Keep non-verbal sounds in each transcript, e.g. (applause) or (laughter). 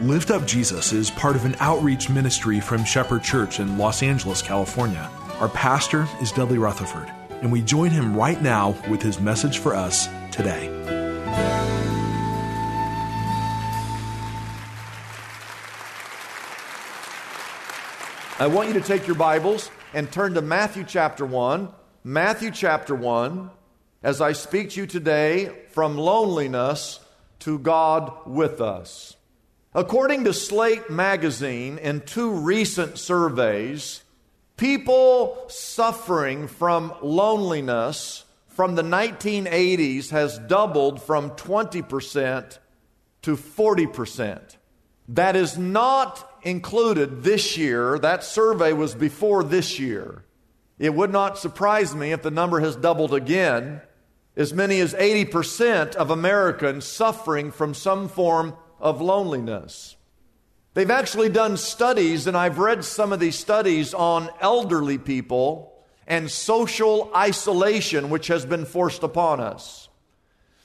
Lift Up Jesus is part of an outreach ministry from Shepherd Church in Los Angeles, California. Our pastor is Dudley Rutherford, and we join him right now with his message for us today. I want you to take your Bibles and turn to Matthew chapter 1. Matthew chapter 1, as I speak to you today from loneliness to God with us. According to Slate magazine and two recent surveys, people suffering from loneliness from the 1980s has doubled from 20% to 40%. That is not included this year. That survey was before this year. It would not surprise me if the number has doubled again. As many as 80% of Americans suffering from some form of loneliness. They've actually done studies, and I've read some of these studies on elderly people and social isolation, which has been forced upon us.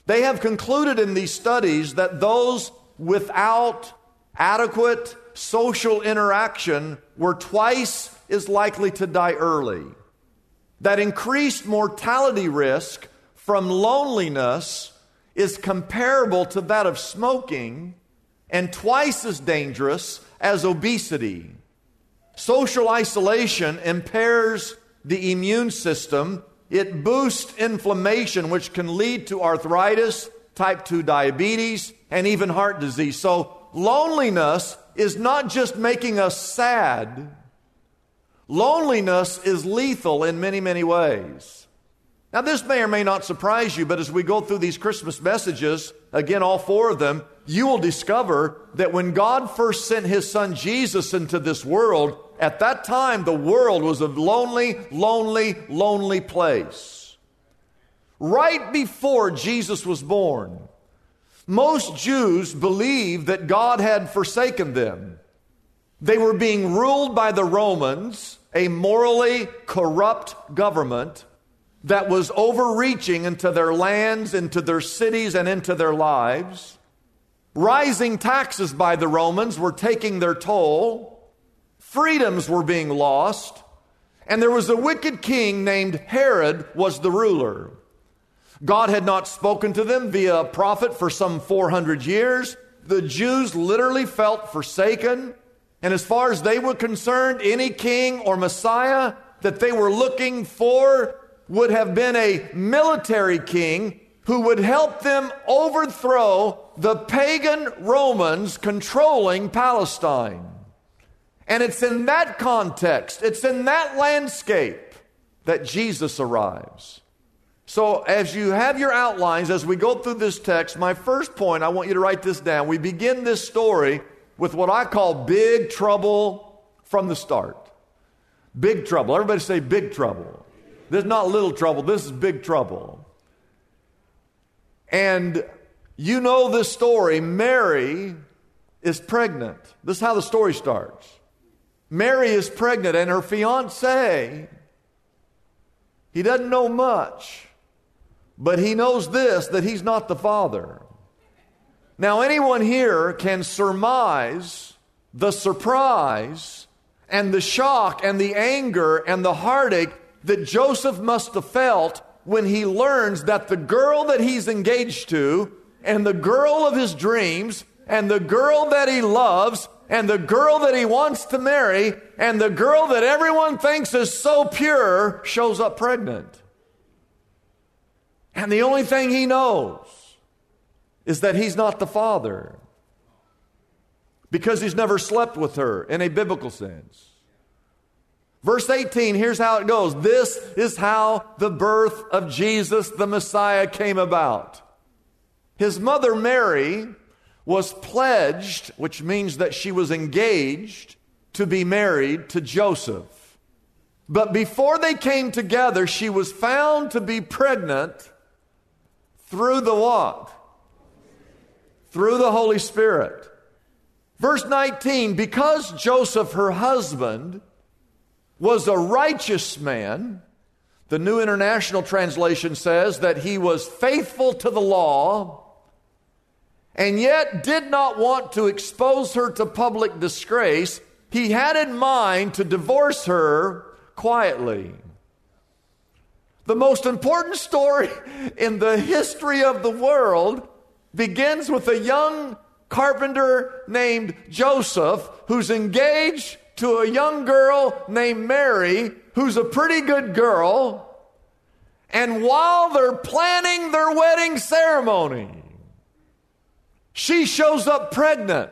They have concluded in these studies that those without adequate social interaction were twice as likely to die early. That increased mortality risk from loneliness is comparable to that of smoking and twice as dangerous as obesity. Social isolation impairs the immune system. It boosts inflammation, which can lead to arthritis, type 2 diabetes, and even heart disease. So, loneliness is not just making us sad, loneliness is lethal in many, many ways. Now, this may or may not surprise you, but as we go through these Christmas messages, again, all four of them, you will discover that when God first sent his son Jesus into this world, at that time the world was a lonely, lonely, lonely place. Right before Jesus was born, most Jews believed that God had forsaken them. They were being ruled by the Romans, a morally corrupt government that was overreaching into their lands, into their cities, and into their lives. Rising taxes by the Romans were taking their toll. Freedoms were being lost. And there was a wicked king named Herod was the ruler. God had not spoken to them via a prophet for some 400 years. The Jews literally felt forsaken. And as far as they were concerned, any king or Messiah that they were looking for would have been a military king who would help them overthrow the pagan Romans controlling Palestine. And it's in that context, it's in that landscape that Jesus arrives. So, as you have your outlines, as we go through this text, my first point, I want you to write this down. We begin this story with what I call big trouble from the start. Big trouble. Everybody say big trouble. This is not little trouble, this is big trouble. And you know this story. Mary is pregnant. This is how the story starts. Mary is pregnant, and her fiance, he doesn't know much. But he knows this that he's not the father. Now, anyone here can surmise the surprise and the shock and the anger and the heartache that Joseph must have felt when he learns that the girl that he's engaged to, and the girl of his dreams, and the girl that he loves, and the girl that he wants to marry, and the girl that everyone thinks is so pure shows up pregnant. And the only thing he knows is that he's not the father because he's never slept with her in a biblical sense. Verse 18, here's how it goes. This is how the birth of Jesus the Messiah came about. His mother Mary was pledged, which means that she was engaged to be married to Joseph. But before they came together, she was found to be pregnant through the what? Through the Holy Spirit. Verse 19, because Joseph, her husband, was a righteous man, the New International Translation says that he was faithful to the law and yet did not want to expose her to public disgrace. He had in mind to divorce her quietly. The most important story (laughs) in the history of the world begins with a young carpenter named Joseph who's engaged to a young girl named Mary who's a pretty good girl. And while they're planning their wedding ceremony, she shows up pregnant.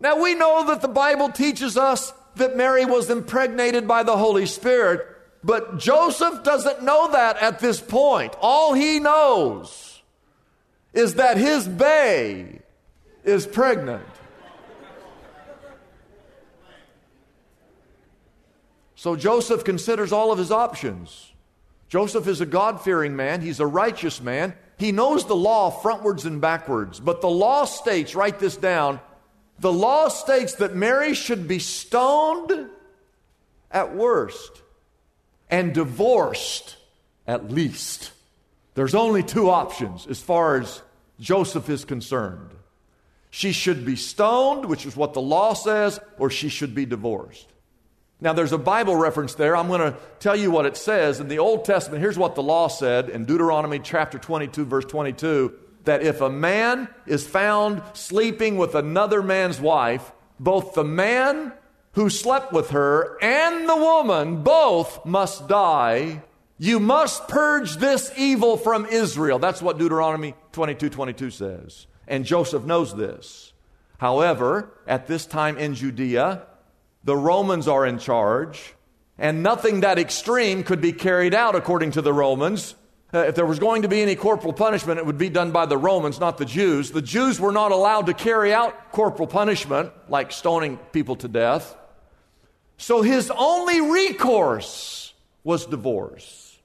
Now we know that the Bible teaches us that Mary was impregnated by the Holy Spirit, but Joseph doesn't know that at this point. All he knows is that his bay is pregnant. So Joseph considers all of his options. Joseph is a God fearing man, he's a righteous man. He knows the law frontwards and backwards. But the law states, write this down, the law states that Mary should be stoned at worst and divorced at least. There's only two options as far as Joseph is concerned. She should be stoned, which is what the law says, or she should be divorced. Now, there's a Bible reference there. I'm going to tell you what it says. In the Old Testament, here's what the law said in Deuteronomy chapter 22, verse 22 that if a man is found sleeping with another man's wife, both the man who slept with her and the woman both must die. You must purge this evil from Israel. That's what Deuteronomy 22, 22 says. And Joseph knows this. However, at this time in Judea, the Romans are in charge, and nothing that extreme could be carried out according to the Romans. Uh, if there was going to be any corporal punishment, it would be done by the Romans, not the Jews. The Jews were not allowed to carry out corporal punishment, like stoning people to death. So his only recourse was divorce.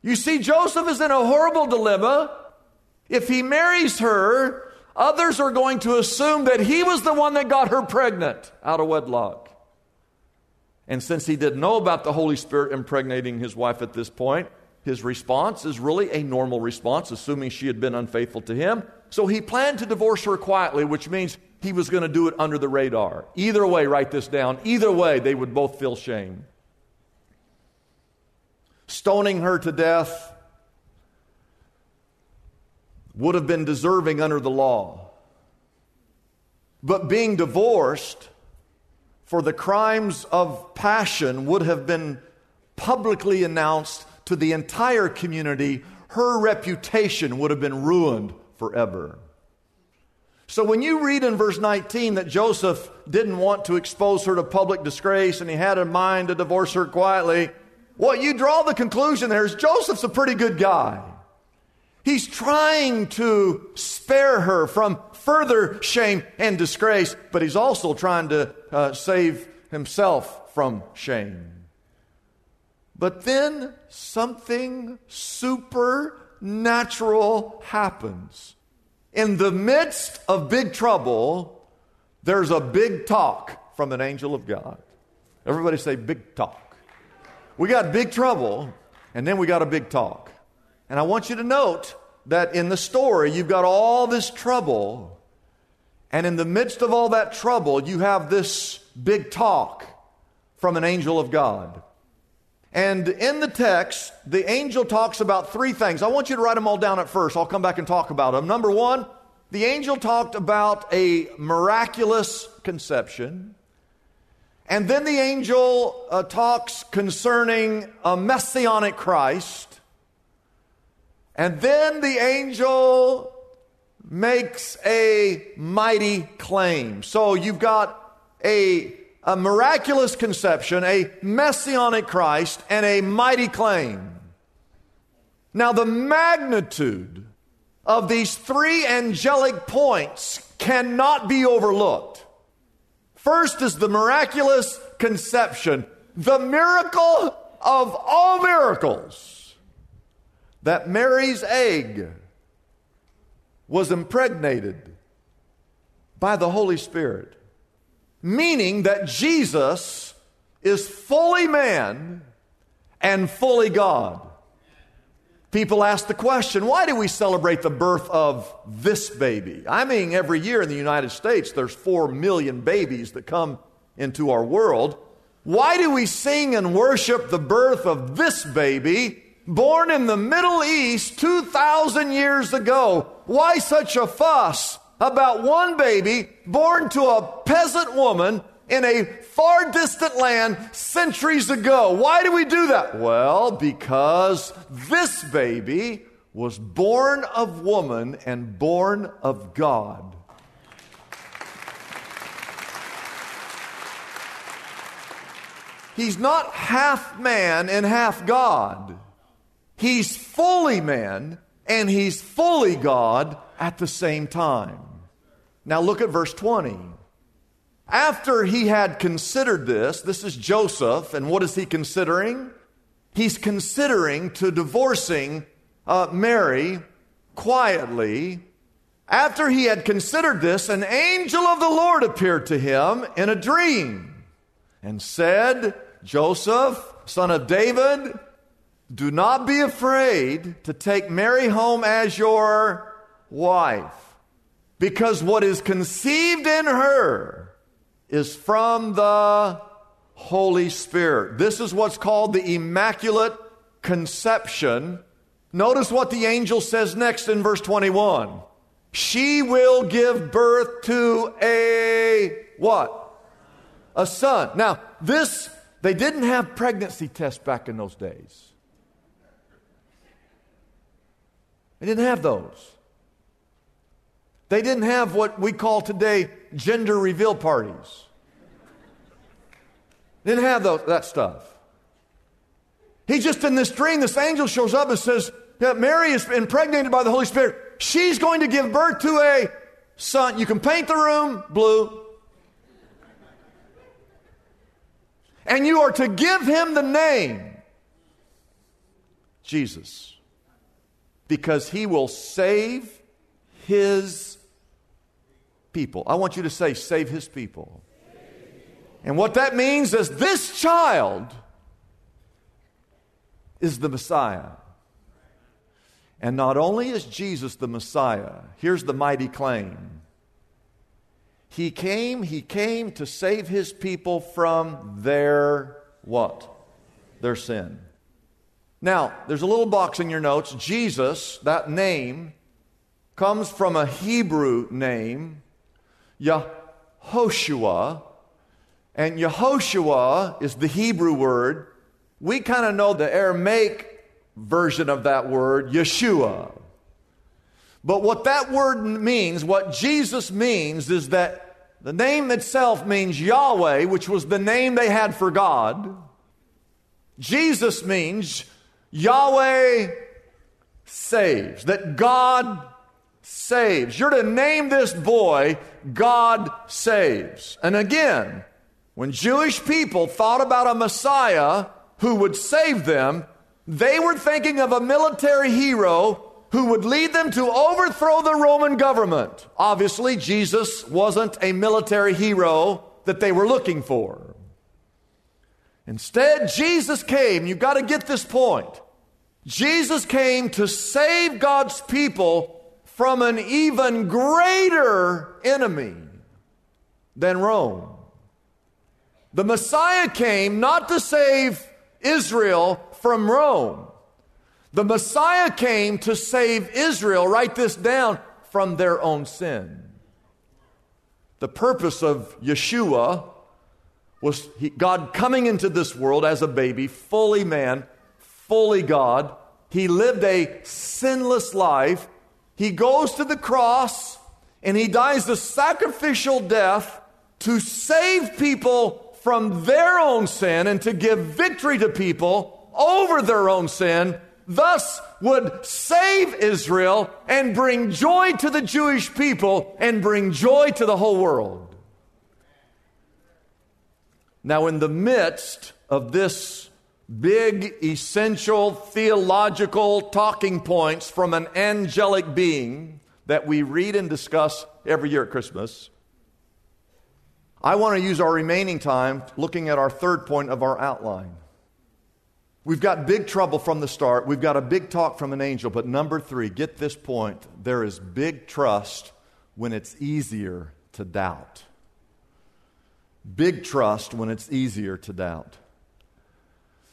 You see, Joseph is in a horrible dilemma. If he marries her, Others are going to assume that he was the one that got her pregnant out of wedlock. And since he didn't know about the Holy Spirit impregnating his wife at this point, his response is really a normal response, assuming she had been unfaithful to him. So he planned to divorce her quietly, which means he was going to do it under the radar. Either way, write this down. Either way, they would both feel shame. Stoning her to death would have been deserving under the law. But being divorced for the crimes of passion would have been publicly announced to the entire community. Her reputation would have been ruined forever. So when you read in verse 19 that Joseph didn't want to expose her to public disgrace and he had in mind to divorce her quietly, what you draw the conclusion there is Joseph's a pretty good guy. He's trying to spare her from further shame and disgrace, but he's also trying to uh, save himself from shame. But then something supernatural happens. In the midst of big trouble, there's a big talk from an angel of God. Everybody say big talk. We got big trouble, and then we got a big talk. And I want you to note that in the story, you've got all this trouble, and in the midst of all that trouble, you have this big talk from an angel of God. And in the text, the angel talks about three things. I want you to write them all down at first. I'll come back and talk about them. Number one, the angel talked about a miraculous conception. And then the angel uh, talks concerning a messianic Christ. And then the angel makes a mighty claim. So you've got a, a miraculous conception, a messianic Christ, and a mighty claim. Now, the magnitude of these three angelic points cannot be overlooked. First is the miraculous conception, the miracle of all miracles that Mary's egg was impregnated by the Holy Spirit, meaning that Jesus is fully man and fully God. People ask the question why do we celebrate the birth of this baby? I mean, every year in the United States, there's four million babies that come into our world. Why do we sing and worship the birth of this baby born in the Middle East 2,000 years ago. Why such a fuss about one baby born to a peasant woman in a far distant land centuries ago? Why do we do that? Well, because this baby was born of woman and born of God. He's not half man and half God. He's fully man and he's fully God at the same time. Now look at verse 20. After he had considered this, this is Joseph, and what is he considering? He's considering to divorcing uh, Mary quietly. After he had considered this, an angel of the Lord appeared to him in a dream and said, Joseph, son of David, do not be afraid to take Mary home as your wife, because what is conceived in her is from the Holy Spirit. This is what's called the Immaculate Conception. Notice what the angel says next in verse 21. She will give birth to a what? A son. Now, this, they didn't have pregnancy tests back in those days. They didn't have those. They didn't have what we call today gender reveal parties. Didn't have those, that stuff. He just in this dream, this angel shows up and says that Mary is impregnated by the Holy Spirit. She's going to give birth to a son. You can paint the room blue. And you are to give him the name Jesus because he will save his people. I want you to say, save his people. And what that means is this child is the Messiah. And not only is Jesus the Messiah, here's the mighty claim. He came, he came to save his people from their what? Their sin. Now, there's a little box in your notes. Jesus, that name, comes from a Hebrew name, Yehoshua. And Yehoshua is the Hebrew word. We kind of know the Aramaic version of that word, Yeshua. But what that word means, what Jesus means, is that the name itself means Yahweh, which was the name they had for God. Jesus means Yahweh saves, that God saves. You're to name this boy God saves. And again, when Jewish people thought about a Messiah who would save them, they were thinking of a military hero who would lead them to overthrow the Roman government. Obviously, Jesus wasn't a military hero that they were looking for. Instead, Jesus came. You've got to get this point. Jesus came to save God's people from an even greater enemy than Rome. The Messiah came not to save Israel from Rome. The Messiah came to save Israel, write this down, from their own sin. The purpose of Yeshua was he, God coming into this world as a baby, fully man, fully God. He lived a sinless life. He goes to the cross and he dies a sacrificial death to save people from their own sin and to give victory to people over their own sin, thus would save Israel and bring joy to the Jewish people and bring joy to the whole world. Now, in the midst of this big, essential theological talking points from an angelic being that we read and discuss every year at Christmas, I want to use our remaining time looking at our third point of our outline. We've got big trouble from the start. We've got a big talk from an angel. But number three, get this point there is big trust when it's easier to doubt. Big trust when it's easier to doubt.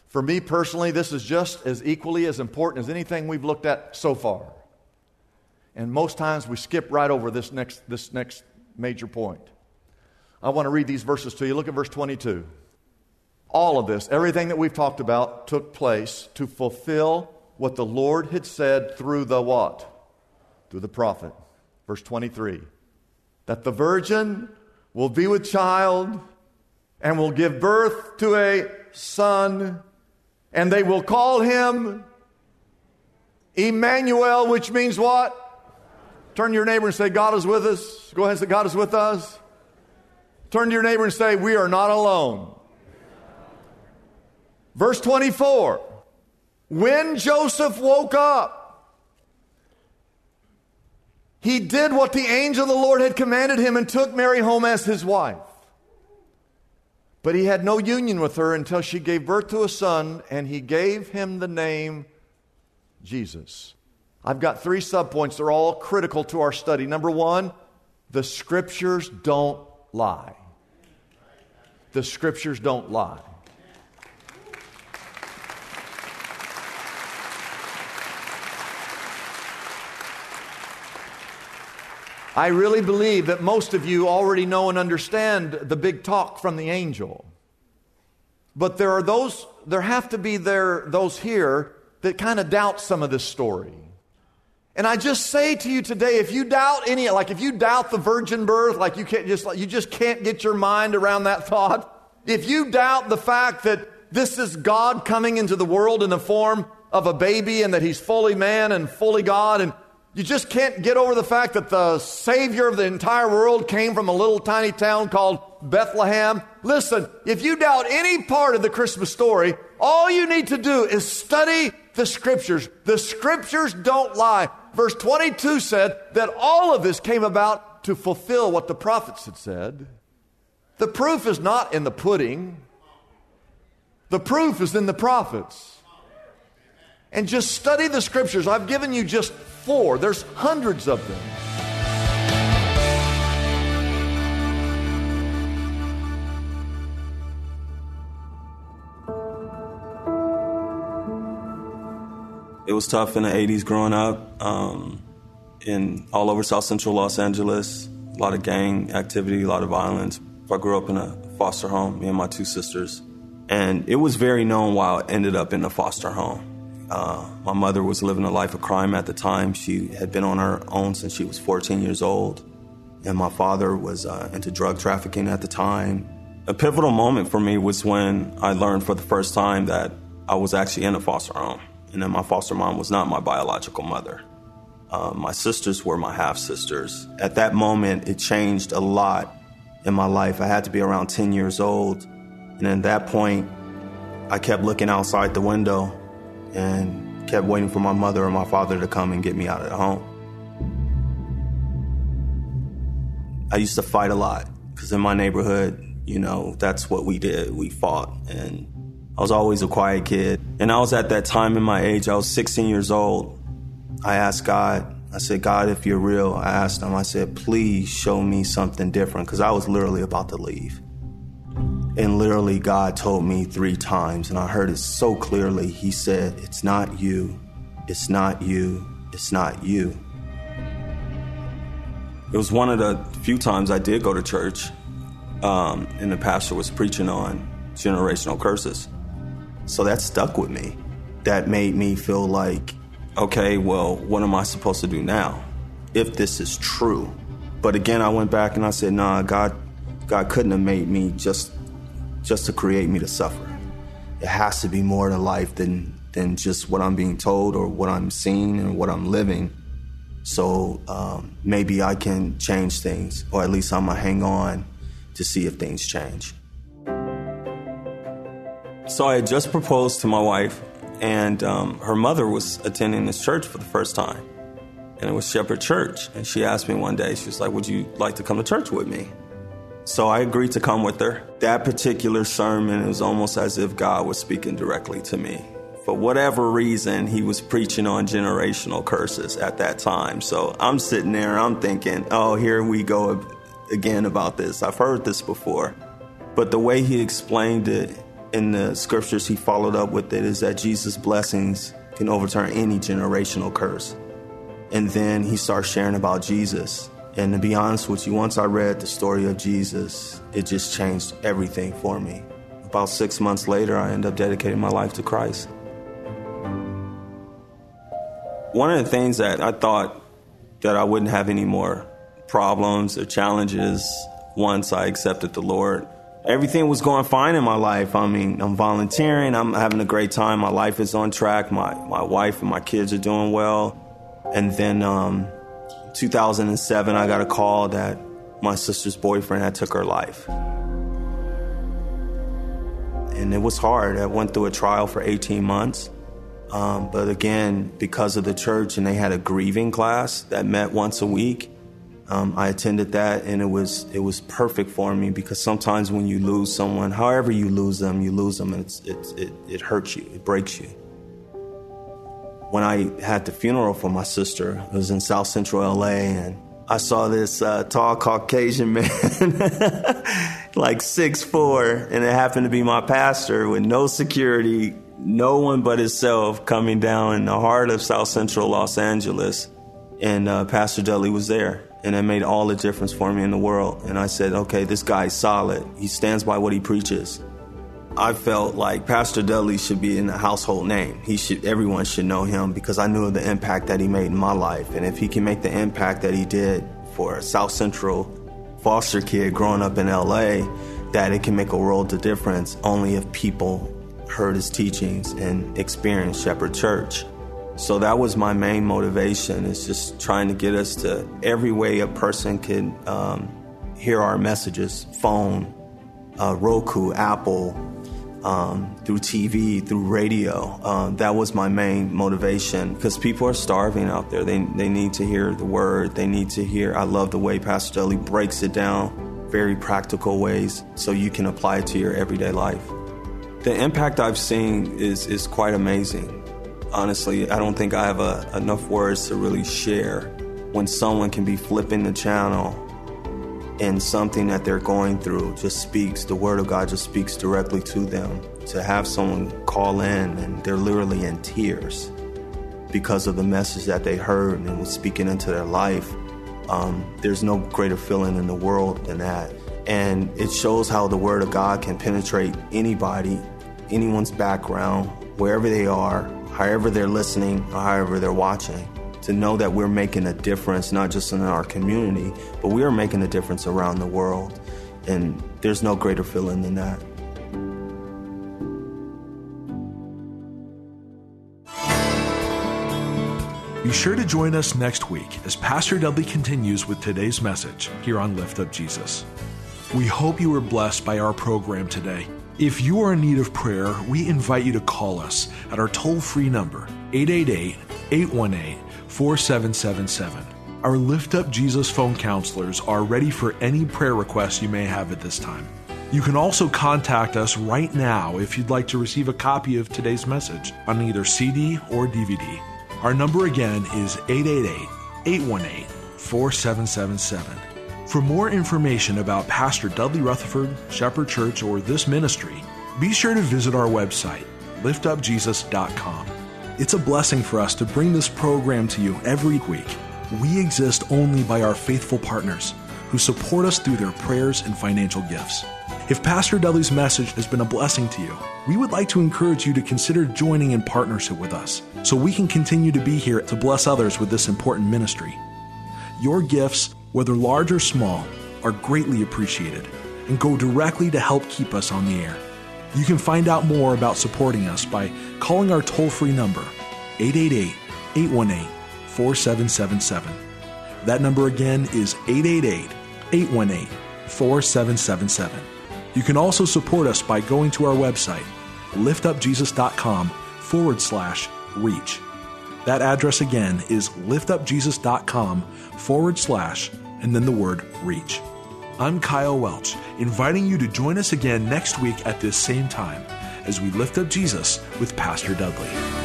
For me personally, this is just as equally as important as anything we've looked at so far. And most times we skip right over this next, this next major point. I want to read these verses to you. Look at verse 22. All of this, everything that we've talked about, took place to fulfill what the Lord had said through the what? Through the prophet. Verse 23. That the virgin will be with child and will give birth to a son, and they will call him Emmanuel, which means what? Turn to your neighbor and say, God is with us. Go ahead and say, God is with us. Turn to your neighbor and say, We are not alone. Verse 24 When Joseph woke up, he did what the angel of the Lord had commanded him and took Mary home as his wife. But he had no union with her until she gave birth to a son, and he gave him the name Jesus. I've got three subpoints. They're all critical to our study. Number one, the scriptures don't lie. The scriptures don't lie. I really believe that most of you already know and understand the big talk from the angel. But there are those, there have to be there, those here that kind of doubt some of this story. And I just say to you today, if you doubt any, like if you doubt the virgin birth, like you can't just, like you just can't get your mind around that thought. If you doubt the fact that this is God coming into the world in the form of a baby and that he's fully man and fully God and you just can't get over the fact that the Savior of the entire world came from a little tiny town called Bethlehem. Listen, if you doubt any part of the Christmas story, all you need to do is study the Scriptures. The Scriptures don't lie. Verse 22 said that all of this came about to fulfill what the prophets had said. The proof is not in the pudding, the proof is in the prophets. And just study the Scriptures. I've given you just four, there's hundreds of them. It was tough in the 80s growing up um, in all over South Central Los Angeles. A lot of gang activity, a lot of violence. I grew up in a foster home, me and my two sisters. And it was very known why I ended up in a foster home. Uh, my mother was living a life of crime at the time. She had been on her own since she was 14 years old. And my father was uh, into drug trafficking at the time. A pivotal moment for me was when I learned for the first time that I was actually in a foster home and that my foster mom was not my biological mother. Uh, my sisters were my half sisters. At that moment, it changed a lot in my life. I had to be around 10 years old. And at that point, I kept looking outside the window and kept waiting for my mother or my father to come and get me out of the home. I used to fight a lot because in my neighborhood, you know, that's what we did. We fought. And I was always a quiet kid. And I was at that time in my age, I was 16 years old. I asked God, I said, God, if you're real, I asked him, I said, please show me something different because I was literally about to leave. And literally, God told me three times, and I heard it so clearly. He said, It's not you, it's not you, it's not you. It was one of the few times I did go to church, um, and the pastor was preaching on generational curses. So that stuck with me. That made me feel like, okay, well, what am I supposed to do now if this is true? But again, I went back and I said, nah, God, God couldn't have made me just just to create me to suffer. It has to be more to life than than just what I'm being told or what I'm seeing and what I'm living. So um, maybe I can change things, or at least I'm gonna hang on to see if things change. So I had just proposed to my wife, and um, her mother was attending this church for the first time, and it was Shepherd Church. And she asked me one day, she was like, "Would you like to come to church with me?" So I agreed to come with her. That particular sermon, it was almost as if God was speaking directly to me. For whatever reason, he was preaching on generational curses at that time. So I'm sitting there, I'm thinking, oh, here we go again about this. I've heard this before. But the way he explained it in the scriptures, he followed up with it is that Jesus' blessings can overturn any generational curse. And then he starts sharing about Jesus and to be honest with you, once I read the story of Jesus, it just changed everything for me. About six months later, I ended up dedicating my life to Christ. One of the things that I thought that I wouldn't have any more problems or challenges once I accepted the Lord. Everything was going fine in my life. I mean, I'm volunteering, I'm having a great time, my life is on track, my, my wife and my kids are doing well. And then um, 2007, I got a call that my sister's boyfriend had took her life. And it was hard. I went through a trial for 18 months. Um, but again, because of the church and they had a grieving class that met once a week, um, I attended that and it was it was perfect for me because sometimes when you lose someone, however you lose them, you lose them and it's, it, it hurts you, it breaks you when I had the funeral for my sister. It was in South Central LA, and I saw this uh, tall Caucasian (laughs) man, (laughs) like six four, and it happened to be my pastor with no security, no one but himself, coming down in the heart of South Central Los Angeles. And uh, Pastor Dudley was there, and it made all the difference for me in the world. And I said, okay, this guy's solid. He stands by what he preaches. I felt like Pastor Dudley should be in a household name. He should, everyone should know him because I knew of the impact that he made in my life. And if he can make the impact that he did for a South Central foster kid growing up in LA, that it can make a world of difference only if people heard his teachings and experienced Shepherd Church. So that was my main motivation is just trying to get us to every way a person can um, hear our messages, phone, uh, Roku, Apple, um, through TV, through radio. Um, that was my main motivation because people are starving out there. They, they need to hear the word. They need to hear. I love the way Pastor Dudley breaks it down, very practical ways, so you can apply it to your everyday life. The impact I've seen is, is quite amazing. Honestly, I don't think I have a, enough words to really share when someone can be flipping the channel and something that they're going through just speaks, the word of God just speaks directly to them. To have someone call in and they're literally in tears because of the message that they heard and was speaking into their life, um, there's no greater feeling in the world than that. And it shows how the word of God can penetrate anybody, anyone's background, wherever they are, however they're listening, or however they're watching to know that we're making a difference, not just in our community, but we are making a difference around the world. And there's no greater feeling than that. Be sure to join us next week as Pastor Dudley continues with today's message here on Lift Up Jesus. We hope you were blessed by our program today. If you are in need of prayer, we invite you to call us at our toll free number, 888 818 4777. Our Lift Up Jesus phone counselors are ready for any prayer requests you may have at this time. You can also contact us right now if you'd like to receive a copy of today's message on either CD or DVD. Our number again is 888 818 4777. For more information about Pastor Dudley Rutherford, Shepherd Church, or this ministry, be sure to visit our website, liftupjesus.com. It's a blessing for us to bring this program to you every week. We exist only by our faithful partners who support us through their prayers and financial gifts. If Pastor Dudley's message has been a blessing to you, we would like to encourage you to consider joining in partnership with us so we can continue to be here to bless others with this important ministry. Your gifts, whether large or small, are greatly appreciated and go directly to help keep us on the air. You can find out more about supporting us by calling our toll free number, 888 818 4777. That number again is 888 818 4777. You can also support us by going to our website, liftupjesus.com forward slash reach. That address again is liftupjesus.com forward slash and then the word reach. I'm Kyle Welch, inviting you to join us again next week at this same time as we lift up Jesus with Pastor Dudley.